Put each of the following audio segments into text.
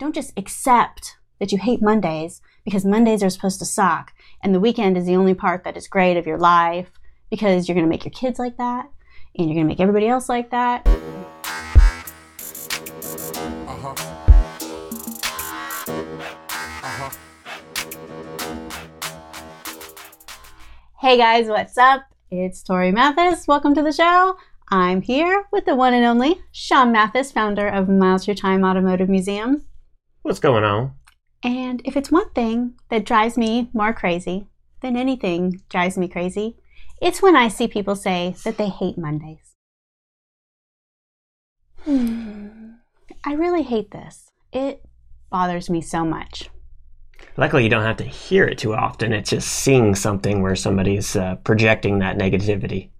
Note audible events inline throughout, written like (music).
don't just accept that you hate Mondays because Mondays are supposed to suck and the weekend is the only part that is great of your life because you're going to make your kids like that and you're going to make everybody else like that. Uh-huh. Uh-huh. Hey guys, what's up? It's Tori Mathis. Welcome to the show. I'm here with the one and only Sean Mathis, founder of Miles Through Time Automotive Museum. What's going on? And if it's one thing that drives me more crazy than anything drives me crazy, it's when I see people say that they hate Mondays. Hmm. I really hate this. It bothers me so much. Luckily, you don't have to hear it too often. It's just seeing something where somebody's uh, projecting that negativity.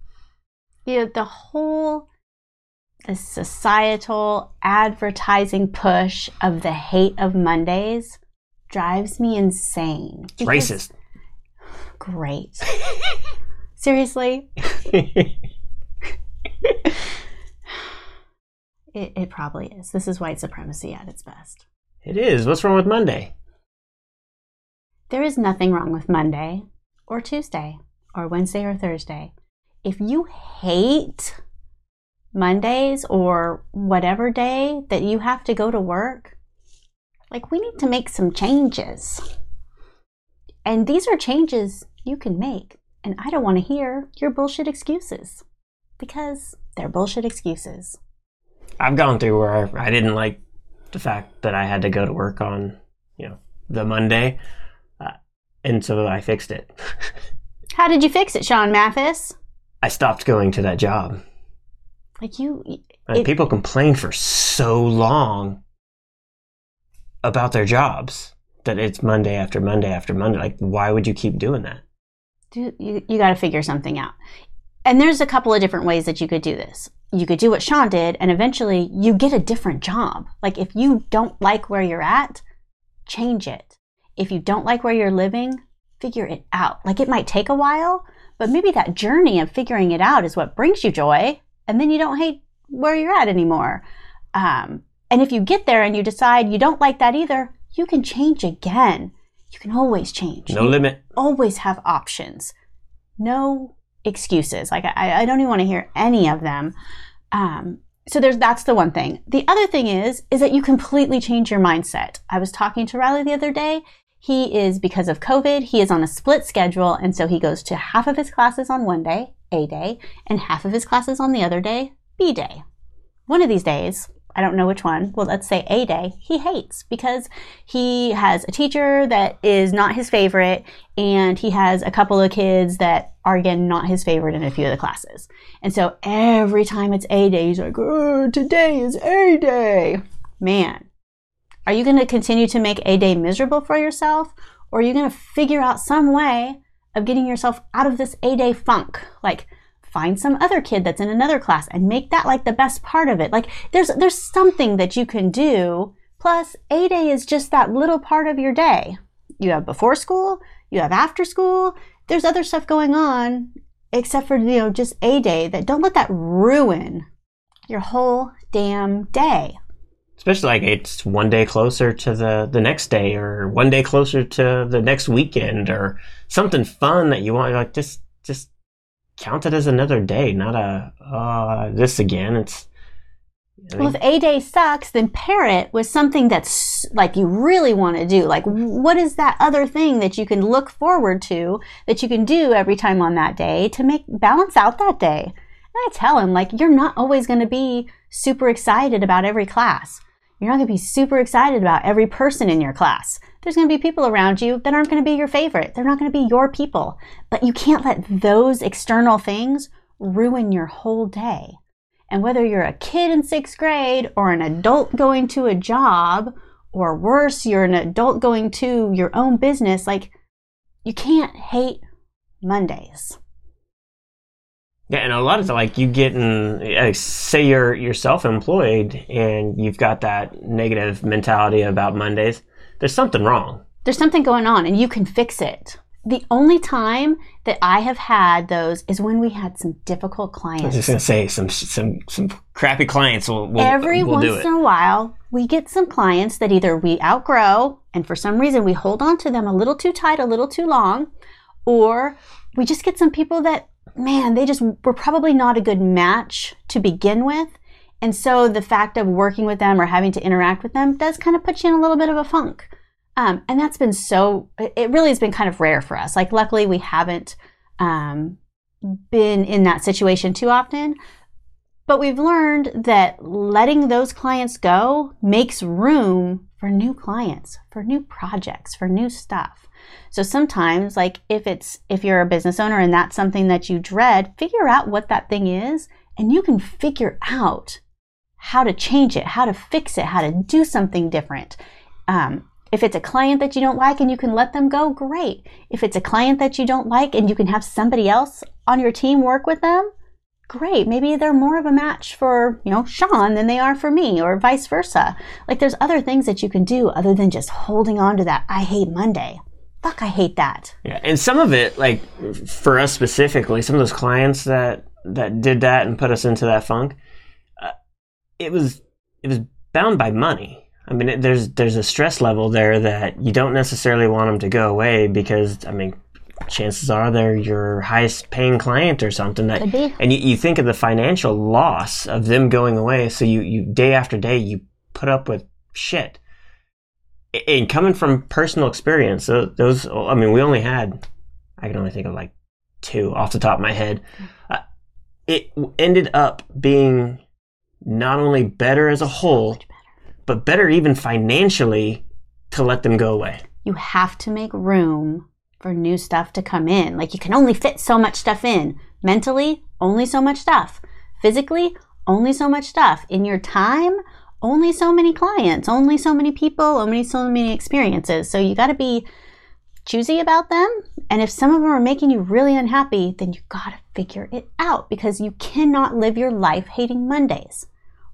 You know, the whole the societal advertising push of the hate of Mondays drives me insane. It's racist. Great. (laughs) Seriously? (laughs) It, it probably is. This is white supremacy at its best. it is. What's wrong with Monday? There is nothing wrong with Monday or Tuesday or Wednesday or Thursday. If you hate Mondays or whatever day that you have to go to work, like we need to make some changes. And these are changes you can make. And I don't want to hear your bullshit excuses because they're bullshit excuses. I've gone through where I didn't like the fact that I had to go to work on, you know, the Monday, uh, and so I fixed it. (laughs) How did you fix it, Sean Mathis? I stopped going to that job. Like you, And It- people complain for so long about their jobs that it's Monday after Monday after Monday. Like, why would you keep doing that? do, you, you got to figure something out. And there's a couple of different ways that you could do this. You could do what Sean did, and eventually you get a different job. Like if you don't like where you're at, change it. If you don't like where you're living, figure it out. Like it might take a while, but maybe that journey of figuring it out is what brings you joy, and then you don't hate where you're at anymore. Um, and if you get there and you decide you don't like that either, you can change again. You can always change No limit. always have options. No excuses. Like I, I don't even want to hear any of them. Um, so there's that's the one thing. The other thing is is that you completely change your mindset. I was talking to Riley the other day. He is because of COVID, he is on a split schedule, and so he goes to half of his classes on one day, A day, and half of his classes on the other day, B day. One of these days, I don't know which one, well, let's say A day, he hates because he has a teacher that is not his favorite, and he has a couple of kids that are, again, not his favorite in a few of the classes. And so every time it's A day, he's like, oh, today is A day. Man, are you going to continue to make A day miserable for yourself, or are you going to figure out some way of getting yourself out of this A day funk? Like, find some other kid that's in another class and make that like the best part of it. Like there's there's something that you can do. Plus, A day is just that little part of your day. You have before school, you have after school. There's other stuff going on except for you know just A day that don't let that ruin your whole damn day. Especially like it's one day closer to the, the next day or one day closer to the next weekend or something fun that you want. Like just just count it as another day, not a uh this again. It's I Well, if A Day sucks, then pair it with something that's like you really want to do. Like, what is that other thing that you can look forward to that you can do every time on that day to make balance out that day? And I tell him, like, you're not always going to be super excited about every class. You're not going to be super excited about every person in your class. There's going to be people around you that aren't going to be your favorite. They're not going to be your people. But you can't let those external things ruin your whole day. And whether you're a kid in sixth grade or an adult going to a job, or worse, you're an adult going to your own business, like you can't hate Mondays. Yeah, and a lot of the, like you getting uh, say you're you're self employed and you've got that negative mentality about Mondays. There's something wrong. There's something going on and you can fix it. The only time that I have had those is when we had some difficult clients. I was just gonna say some some some crappy clients will, will Every will once do it. in a while, we get some clients that either we outgrow and for some reason we hold on to them a little too tight, a little too long, or we just get some people that, man, they just were probably not a good match to begin with. And so the fact of working with them or having to interact with them does kind of put you in a little bit of a funk. Um, and that's been so, it really has been kind of rare for us. Like, luckily, we haven't um, been in that situation too often. But we've learned that letting those clients go makes room for new clients, for new projects, for new stuff. So sometimes, like if it's if you're a business owner and that's something that you dread, figure out what that thing is and you can figure out how to change it, how to fix it, how to do something different. Um, if it's a client that you don't like and you can let them go, great. If it's a client that you don't like and you can have somebody else on your team work with them, great. Maybe they're more of a match for, you know, Sean than they are for me or vice versa. Like there's other things that you can do other than just holding on to that I hate Monday. Fuck, I hate that. Yeah, and some of it, like for us specifically, some of those clients that that did that and put us into that funk, uh, it was it was bound by money. I mean, it, there's there's a stress level there that you don't necessarily want them to go away because I mean, chances are they're your highest paying client or something that, Could be. and you, you think of the financial loss of them going away. So you you day after day you put up with shit. And coming from personal experience, those I mean, we only had I can only think of like two off the top of my head. Uh, it ended up being not only better as a whole, but better even financially to let them go away. You have to make room for new stuff to come in. Like you can only fit so much stuff in. Mentally, only so much stuff. Physically, only so much stuff. In your time, only so many clients, only so many people, only so many experiences. So you got to be choosy about them. And if some of them are making you really unhappy, then you got to figure it out because you cannot live your life hating Mondays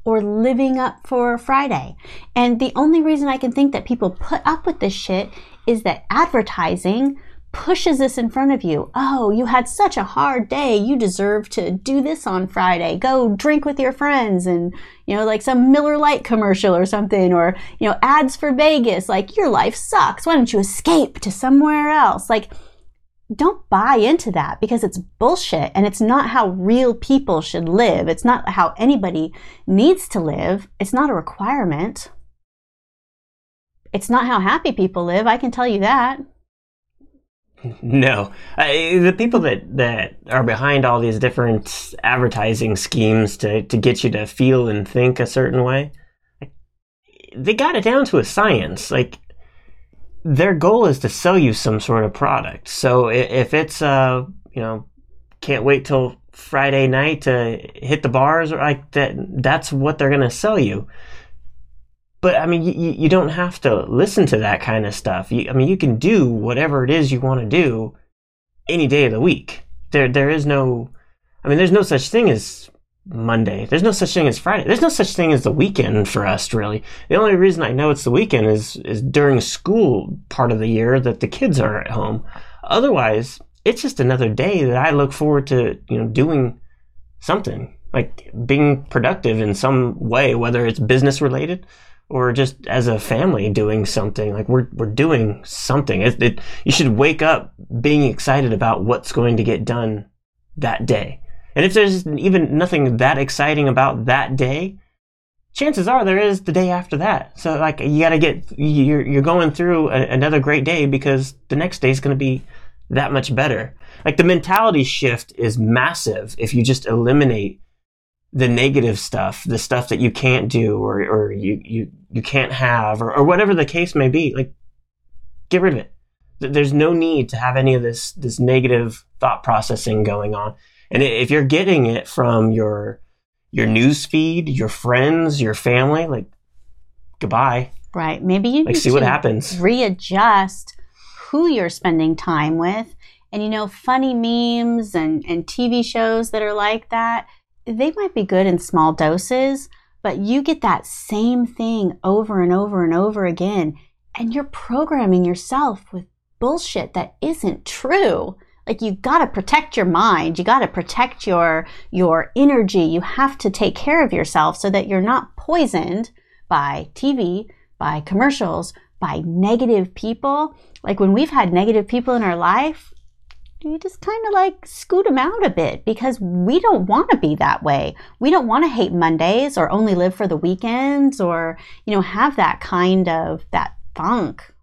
or living up for Friday. And the only reason I can think that people put up with this shit is that advertising pushes this in front of you. Oh, you had such a hard day. You deserve to do this on Friday. Go drink with your friends and, you know, like some Miller Lite commercial or something or, you know, ads for Vegas. Like your life sucks. Why don't you escape to somewhere else? Like don't buy into that because it's bullshit and it's not how real people should live. It's not how anybody needs to live. It's not a requirement. It's not how happy people live. I can tell you that. (laughs) No, I, the people that, that are behind all these different advertising schemes to, to get you to feel and think a certain way, they got it down to a science. Like their goal is to sell you some sort of product. So if it's uh you know can't wait till Friday night to hit the bars or like that, that's what they're gonna sell you. But I mean, you, you don't have to listen to that kind of stuff. You, I mean, you can do whatever it is you want to do any day of the week. There, there is no, I mean, there's no such thing as Monday. There's no such thing as Friday. There's no such thing as the weekend for us, really. The only reason I know it's the weekend is is during school part of the year that the kids are at home. Otherwise, it's just another day that I look forward to, you know, doing something like being productive in some way, whether it's business related or just as a family doing something like we're we're doing something. It, it, you should wake up being excited about what's going to get done that day. And if there's even nothing that exciting about that day chances are there is the day after that. So like you got to get you're you're going through a, another great day because the next day is going to be that much better. Like the mentality shift is massive if you just eliminate the negative stuff, the stuff that you can't do or, or you, you, you can't have or, or whatever the case may be, like get rid of it. There's no need to have any of this, this negative thought processing going on. And if you're getting it from your, your news feed, your friends, your family, like goodbye. Right. Maybe you Like see what happens. readjust who you're spending time with. And you know, funny memes and, and TV shows that are like that, they might be good in small doses, but you get that same thing over and over and over again. And you're programming yourself with bullshit that isn't true. Like you got to protect your mind, you got to protect your your energy. You have to take care of yourself so that you're not poisoned by TV, by commercials, by negative people. Like when we've had negative people in our life, you just kind of like scoot them out a bit because we don't want to be that way. We don't want to hate Mondays or only live for the weekends or, you know, have that kind of that funk.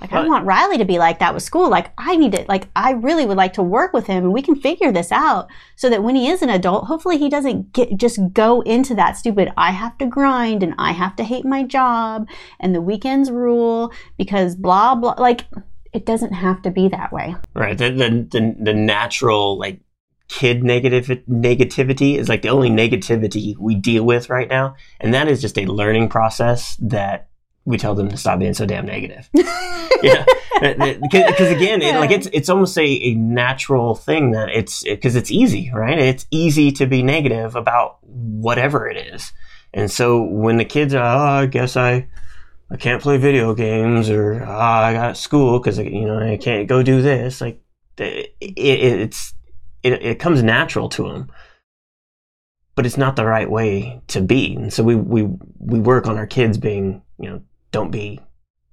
Like I want Riley to be like that with school. Like I need to like I really would like to work with him and we can figure this out so that when he is an adult, hopefully he doesn't get just go into that stupid I have to grind and I have to hate my job and the weekends rule because blah blah like it doesn't have to be that way. Right. The the the, the natural like kid negative negativity is like the only negativity we deal with right now, and that is just a learning process that we tell them to stop being so damn negative. (laughs) yeah, because again, it, like it's it's almost a, a natural thing that it's because it's easy, right? It's easy to be negative about whatever it is, and so when the kids are, oh, I guess I I can't play video games, or ah, I got school because you know I can't go do this. Like it, it, it's it, it comes natural to them, but it's not the right way to be. And so we we we work on our kids being you know don't be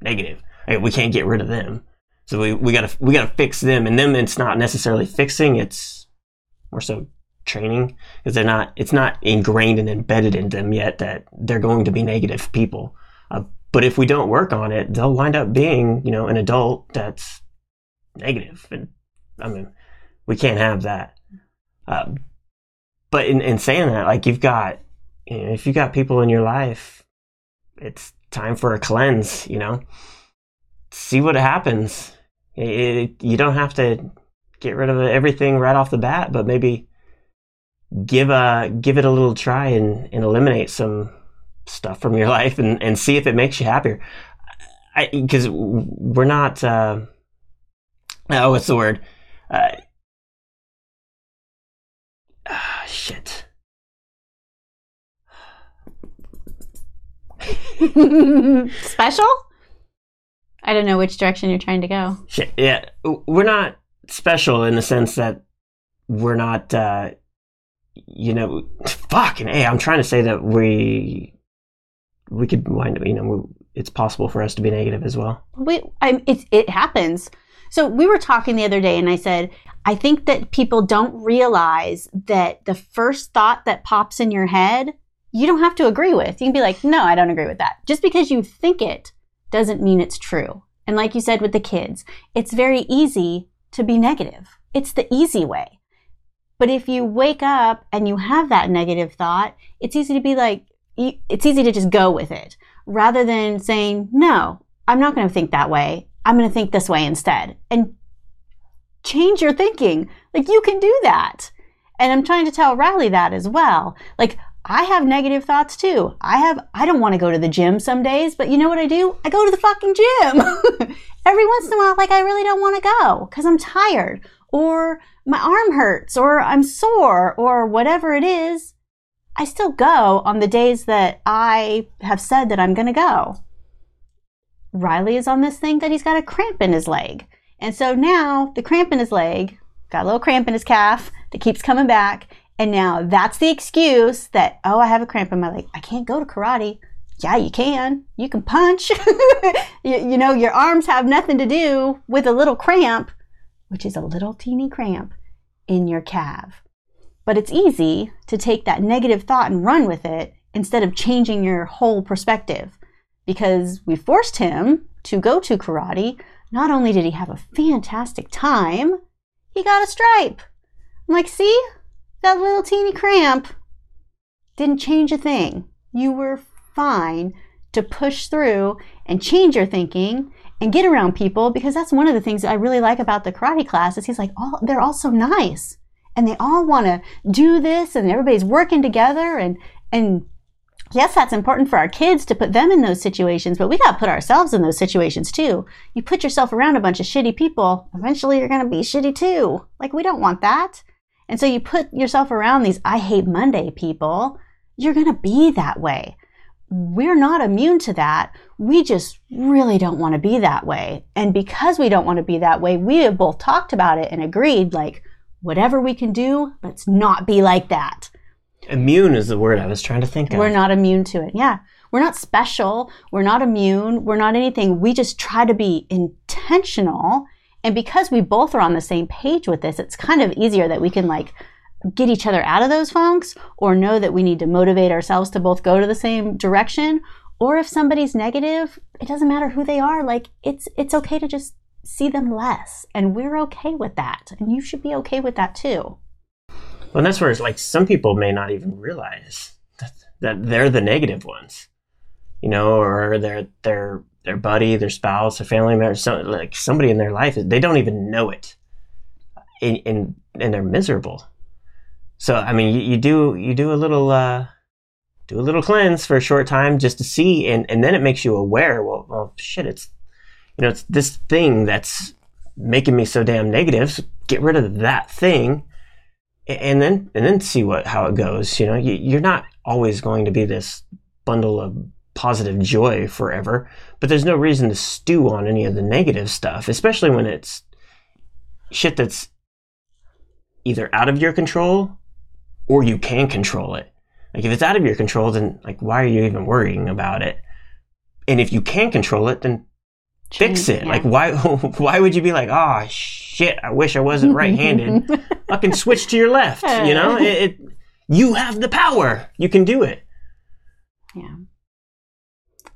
negative. Like, we can't get rid of them. So we, we gotta we gotta fix them, and them it's not necessarily fixing; it's more so training because they're not it's not ingrained and embedded in them yet that they're going to be negative people. But if we don't work on it, they'll wind up being you know an adult that's negative, and I mean we can't have that. Um, but in, in saying that, like you've got you know, if you've got people in your life, it's time for a cleanse. You know, see what happens. It, it- you don't have to get rid of everything right off the bat, but maybe give a give it a little try and, and eliminate some stuff from your (laughs) life and, and see if it makes you happier. Because we're not. Uh, oh, what's the word? Uh, ah, shit. (laughs) Special? I don't know which direction you're trying to go. Shit. Yeah, we're not special in the sense that we're not. Uh, you know, fucking. Hey, I'm trying to say that we we could wind up. You know, it's possible for us to be negative as well. We, I, it, it happens. So we were talking the other day, and I said, I think that people don't realize that the first thought that pops in your head, you don't have to agree with. You can be like, no, I don't agree with that. Just because you think it doesn't mean it's true. And like you said with the kids, it's very easy to be negative. It's the easy way. But if you wake up and you have that negative thought, it's easy to be like, you- it's easy to just go with it rather than saying, no, I'm not going to think that way. I'm going to think this way instead. And change your thinking. Like you can do that. And I'm trying to tell Riley that as well. Like I have negative thoughts too. I have I don't want to go to the gym some days, but you know what I do? I go to the fucking gym. (laughs) Every once in a while like I really don't want to go cuz I'm tired or my arm hurts or I'm sore or whatever it is. I still go on the days that I have said that I'm going to go. Riley is on this thing that he's got a cramp in his leg. And so now the cramp in his leg, got a little cramp in his calf that keeps coming back. And now that's the excuse that, oh, I have a cramp in my leg. I can't go to karate. Yeah, you can. You can punch. (laughs) you, you know, your arms have nothing to do with a little cramp, which is a little teeny cramp in your calf. But it's easy to take that negative thought and run with it instead of changing your whole perspective because we forced him to go to karate. Not only did he have a fantastic time, he got a stripe. I'm like, see, that little teeny cramp didn't change a thing. You were fine to push through and change your thinking and get around people because that's one of the things I really like about the karate class is he's like, oh, they're all so nice and they all want to do this and everybody's working together and and yes, that's important for our kids to put them in those situations, but we got to put ourselves in those situations too. You put yourself around a bunch of shitty people, eventually you're going to be shitty too. Like, we don't want that. And so you put yourself around these I hate Monday people, you're going to be that way. we're not immune to that. We just really don't want to be that way. And because we don't want to be that way, we have both talked about it and agreed like, whatever we can do, let's not be like that. Immune is the word I was trying to think of. We're not immune to it. Yeah. We're not special. We're not immune. We're not anything. We just try to be intentional. And because we both are on the same page with this, it's kind of easier that we can like get each other out of those funks or know that we need to motivate ourselves to both go to the same direction. Or if somebody's negative, it doesn't matter who they are. Like it's it's okay to just see them less. And we're okay with that. And you should be okay with that too. Well, that's where it's like some people may not even realize that, that they're the negative ones, you know, or their their their buddy, their spouse, their family member, some, like somebody in their life, they don't even know it, and and, and they're miserable. So I mean, you, you do you do a little uh, do a little cleanse for a short time just to see, and and then it makes you aware. Well, well, shit, it's you know, it's this thing that's making me so damn negative. So get rid of that thing, and then and then see what how it goes. You know, you, you're not always going to be this bundle of positive joy forever, but there's no reason to stew on any of the negative stuff, especially when it's shit that's either out of your control or you can control it. Like if it's out of your control, then like why are you even worrying about it? And if you can control it, then fix it. yeah. Like why (laughs) why would you be like, oh shit, I wish I wasn't right-handed. (laughs) Fucking switch to your left. You know, it, it you have the power. You can do it. Yeah.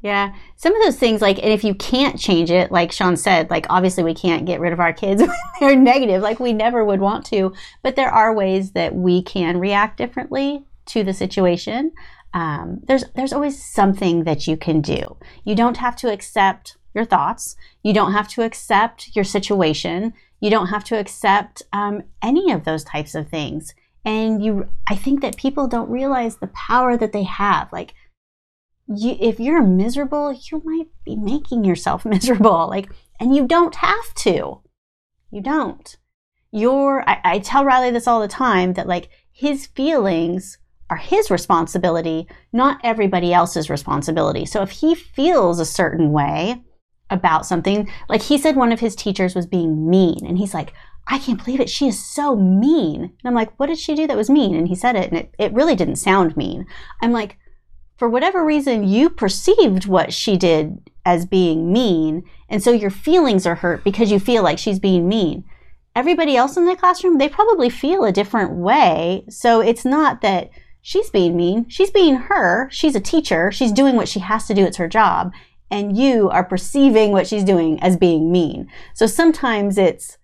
Yeah. Some of those things, like, and if you can't change it, like Sean said, like, obviously we can't get rid of our kids (laughs) when they're negative. Like, we never would want to. But there are ways that we can react differently to the situation. Um, there's, there's always something that you can do. You don't have to accept your thoughts. You don't have to accept your situation. You don't have to accept um, any of those types of things. And you, I think that people don't realize the power that they have. Like, you, if you're miserable, you might be making yourself (laughs) miserable. Like, and you don't have to. You don't. You're, I, I tell Riley this all the time that like his feelings are his responsibility, not everybody else's responsibility. So if he feels a certain way about something, like he said one of his teachers was being mean, and he's like, I can't believe it. She is so mean. And I'm like, what did she do that was mean? And he said it, and it, it really didn't sound mean. I'm like, for whatever reason, you perceived what she did as being mean. And so your feelings are hurt because you feel like she's being mean. Everybody else in the classroom, they probably feel a different way. So it's not that she's being mean. She's being her. She's a teacher. She's doing what she has to do. It's her job. And you are perceiving what she's doing as being mean. So sometimes it's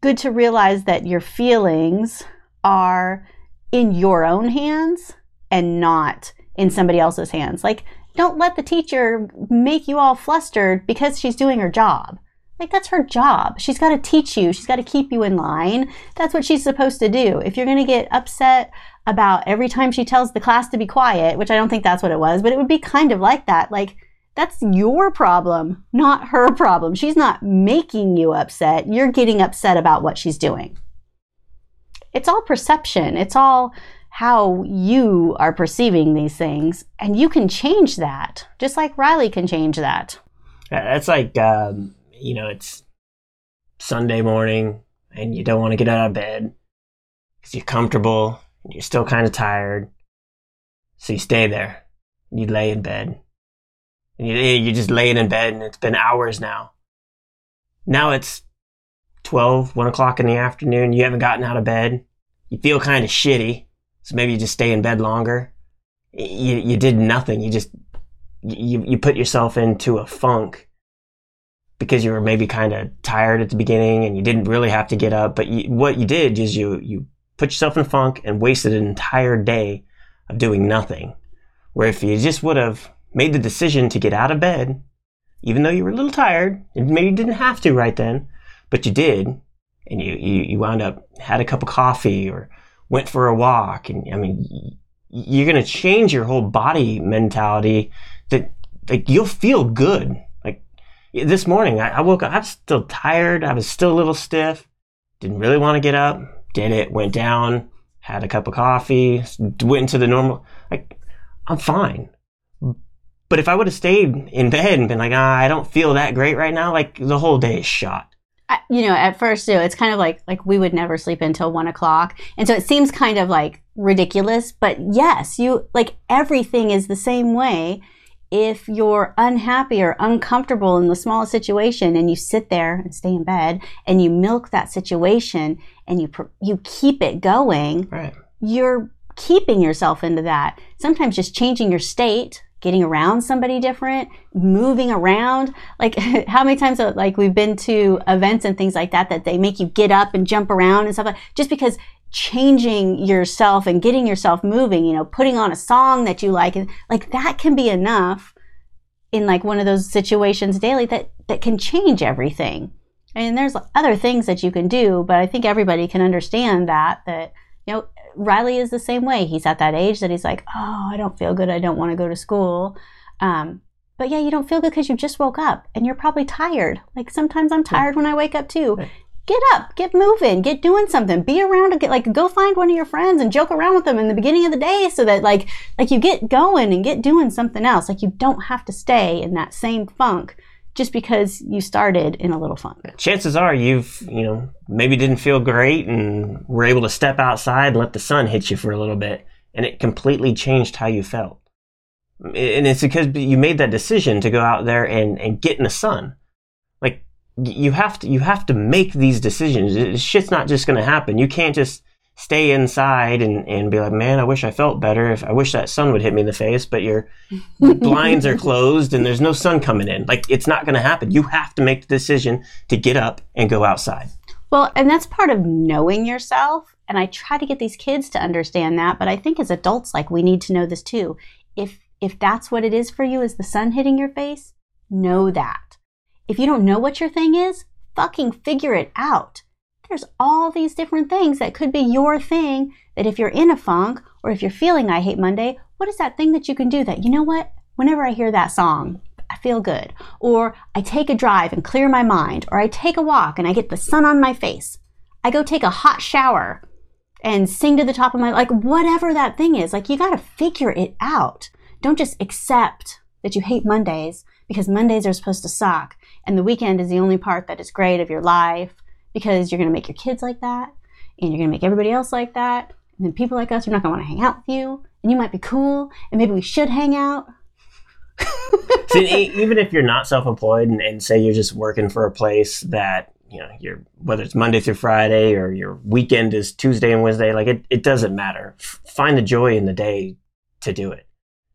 good to realize that your feelings are in your own hands and not in somebody else's hands. Like, don't let the teacher make you all flustered because she's doing her job. Like, that's her job. She's got to teach you, she's got to keep you in line. That's what she's supposed to do. If you're going to get upset about every time she tells the class to be quiet, which I don't think that's what it was, but it would be kind of like that. Like, that's your problem, not her problem. She's not making you upset. You're getting upset about what she's doing. It's all perception. It's all how you are perceiving these things. And you can change that, just like Riley can change that. That's like, um, you know, it's Sunday morning and you don't want to get out of bed because you're comfortable and you're still kind of tired. So you stay there. You lay in bed. And you, you're just laying in bed and it's been hours now. Now it's 12, 1 o'clock in the afternoon. You haven't gotten out of bed. You feel kind of shitty. So maybe you just stay in bed longer. You, you did nothing. You just, you, you put yourself into a funk because you were maybe kind of tired at the beginning and you didn't really have to get up. But you, what you did is you, you put yourself in funk and wasted an entire day of doing nothing. Where if you just would have made the decision to get out of bed, even though you were a little tired, and maybe you didn't have to right then, but you did, and you, you, you wound up, had a cup of coffee or went for a walk. And I mean, you're going to change your whole body mentality that like you'll feel good. Like this morning, I, I woke up, I was still tired. I was still a little stiff. Didn't really want to get up. Did it, went down, had a cup of coffee, went into the normal, like, I'm fine. But if I would have stayed in bed and been like, ah, I don't feel that great right now, like the whole day is shot. I, you know, at first too, it's kind of like like we would never sleep until one o'clock, and so it seems kind of like ridiculous. But yes, you like everything is the same way. If you're unhappy or uncomfortable in the smallest situation, and you sit there and stay in bed, and you milk that situation, and you you keep it going, Right. you're keeping yourself into that. Sometimes just changing your state, getting around somebody different, moving around. Like (laughs) how many times uh, like we've been to events and things like that that they make you get up and jump around and stuff like just because changing yourself and getting yourself moving, you know, putting on a song that you like and like that can be enough in like one of those situations daily that that can change everything. And there's other things that you can do, but I think everybody can understand that that you know Riley is the same way. He's at that age that he's like, oh, I don't feel good. I don't want to go to school. Um, but yeah, you don't feel good because you just woke up and you're probably tired. Like sometimes I'm tired when I wake up too. Yeah. Get up, get moving, get doing something. Be around, get like go find one of your friends and joke around with them in the beginning of the day, so that like like you get going and get doing something else. Like you don't have to stay in that same funk just because you started in a little funk. chances are you've you know maybe didn't feel great and were able to step outside and let the sun hit you for a little bit and it completely changed how you felt. And it's because you made that decision to go out there and, and get in the sun. Like you have to you have to make these decisions. It- shit's not just going to happen. You can't just stay inside and, and be like man i wish i felt better if i wish that sun would hit me in the face but your (laughs) blinds are closed and there's no sun coming in like it's not going to happen you have to make the decision to get up and go outside Well, and that's part of knowing yourself. And I try to get these kids to understand that, but I think as adults, like we need to know this too. If if that's what it is for you, is the sun hitting your face, know that. If you don't know what your thing is, fucking figure it out. There's all these different things that could be your thing. That if you're in a funk or if you're feeling I hate Monday, what is that thing that you can do that you know what? Whenever I hear that song, I feel good. Or I take a drive and clear my mind. Or I take a walk and I get the sun on my face. I go take a hot shower and sing to the top of my like whatever that thing is. Like you got to figure it out. Don't just accept that you hate Mondays because Mondays are supposed to suck and the weekend is the only part that is great of your life because you're going to make your kids like that and you're going to make everybody else like that. And then people like us are not going to want to hang out with you and you might be cool and maybe we should hang out. (laughs) Even if you're not self-employed and, and say you're just working for a place that you know you're whether it's Monday through Friday or your weekend is Tuesday and Wednesday, like it, it doesn't matter. F- find the joy in the day to do it.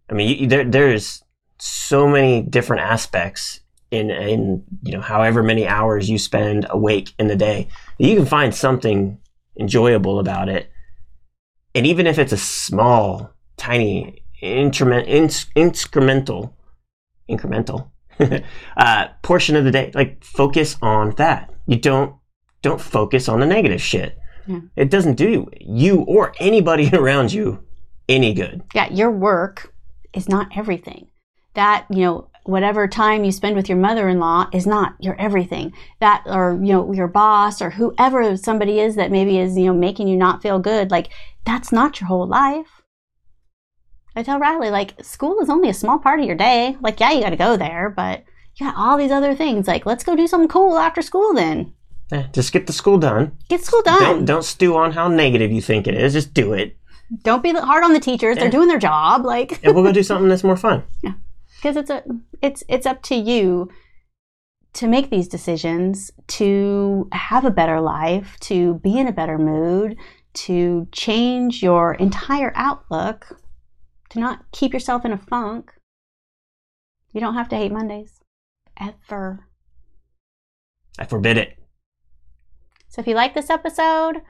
I mean, you, there there's so many different aspects in in you know however many hours you spend awake in the day you can find something enjoyable about it. And even if it's a small, tiny, increment, ins- incremental incremental (laughs) uh, portion of the day. Like focus on that. You don't don't focus on the negative shit. Yeah. It doesn't do you or anybody (laughs) around you any good. yeah, your work is not everything. That, you know, whatever time you spend with your mother-in-law is not your everything. That or, you know, your boss or whoever somebody is that maybe is, you know, making you not feel good, like that's not your whole life. I tell Riley, like, school is only a small part of your day. Like, yeah, you got to go there, but you got all these other things. Like, let's go do something cool after school then. Eh, just get the school done. Get school done. Don't don't stew on how negative you think it is. Just do it, Don't be hard on the teachers. They're doing their job. Like, and we'll go do something that's more fun. (laughs) because it's a it's it's up to you to make these decisions to have a better life to be in a better mood to change your entire outlook to not keep yourself in a funk. You don't have to hate mondays. Ever. I forbid it. so if you like this episode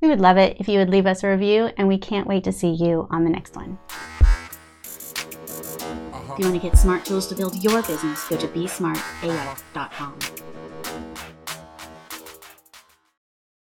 we would love it if you would leave us a review and we can't wait to see you on the next one if you want to get smart tools to build your business go to besmartaf.com